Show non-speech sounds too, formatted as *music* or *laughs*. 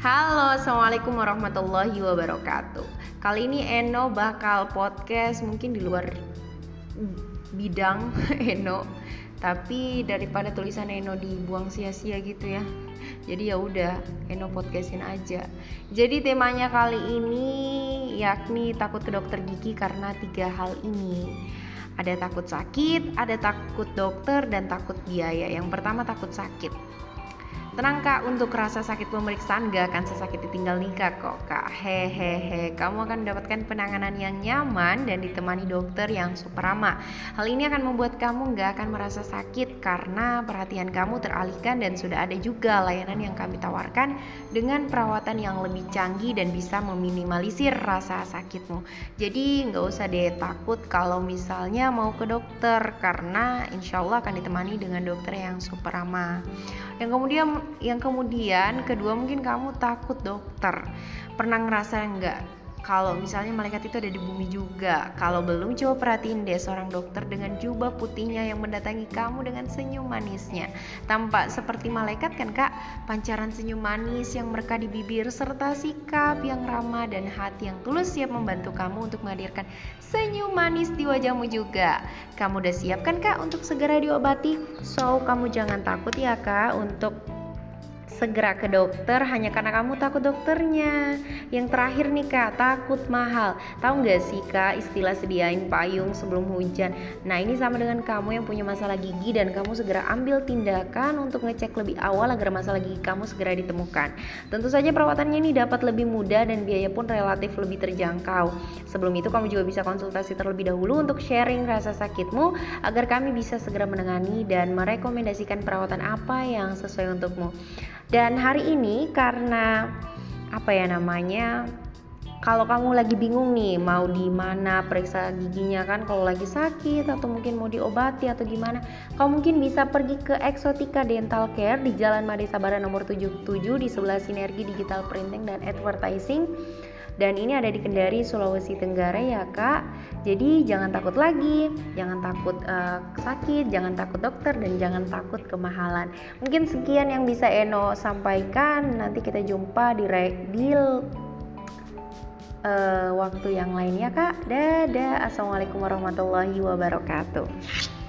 Halo, assalamualaikum warahmatullahi wabarakatuh. Kali ini Eno bakal podcast mungkin di luar bidang *laughs* Eno, tapi daripada tulisan Eno dibuang sia-sia gitu ya. Jadi ya udah, Eno podcastin aja. Jadi temanya kali ini yakni takut ke dokter gigi karena tiga hal ini. Ada takut sakit, ada takut dokter, dan takut biaya. Yang pertama takut sakit. Tenang kak, untuk rasa sakit pemeriksaan gak akan sesakit ditinggal nikah kok kak. Hehehe, kamu akan mendapatkan penanganan yang nyaman dan ditemani dokter yang super ramah Hal ini akan membuat kamu gak akan merasa sakit karena perhatian kamu teralihkan dan sudah ada juga layanan yang kami tawarkan Dengan perawatan yang lebih canggih dan bisa meminimalisir rasa sakitmu. Jadi gak usah deh takut kalau misalnya mau ke dokter Karena insya Allah akan ditemani dengan dokter yang super ramah yang kemudian yang kemudian kedua mungkin kamu takut dokter pernah ngerasa nggak kalau misalnya malaikat itu ada di bumi juga. Kalau belum coba perhatiin deh seorang dokter dengan jubah putihnya yang mendatangi kamu dengan senyum manisnya. Tampak seperti malaikat kan kak? Pancaran senyum manis yang mereka di bibir serta sikap yang ramah dan hati yang tulus siap membantu kamu untuk menghadirkan senyum manis di wajahmu juga. Kamu udah siap kan kak untuk segera diobati? So kamu jangan takut ya kak untuk segera ke dokter hanya karena kamu takut dokternya. Yang terakhir nih kak, takut mahal. Tahu nggak sih kak istilah sediain payung sebelum hujan? Nah ini sama dengan kamu yang punya masalah gigi dan kamu segera ambil tindakan untuk ngecek lebih awal agar masalah gigi kamu segera ditemukan. Tentu saja perawatannya ini dapat lebih mudah dan biaya pun relatif lebih terjangkau. Sebelum itu kamu juga bisa konsultasi terlebih dahulu untuk sharing rasa sakitmu agar kami bisa segera menangani dan merekomendasikan perawatan apa yang sesuai untukmu. Dan hari ini karena apa ya namanya? Kalau kamu lagi bingung nih mau di mana periksa giginya kan kalau lagi sakit atau mungkin mau diobati atau gimana, kamu mungkin bisa pergi ke Exotica Dental Care di Jalan Made Sabara nomor 77 di sebelah Sinergi Digital Printing dan Advertising dan ini ada di Kendari, Sulawesi Tenggara ya kak. Jadi jangan takut lagi, jangan takut uh, sakit, jangan takut dokter dan jangan takut kemahalan. Mungkin sekian yang bisa Eno sampaikan. Nanti kita jumpa di deal uh, waktu yang lainnya kak. Dadah, assalamualaikum warahmatullahi wabarakatuh.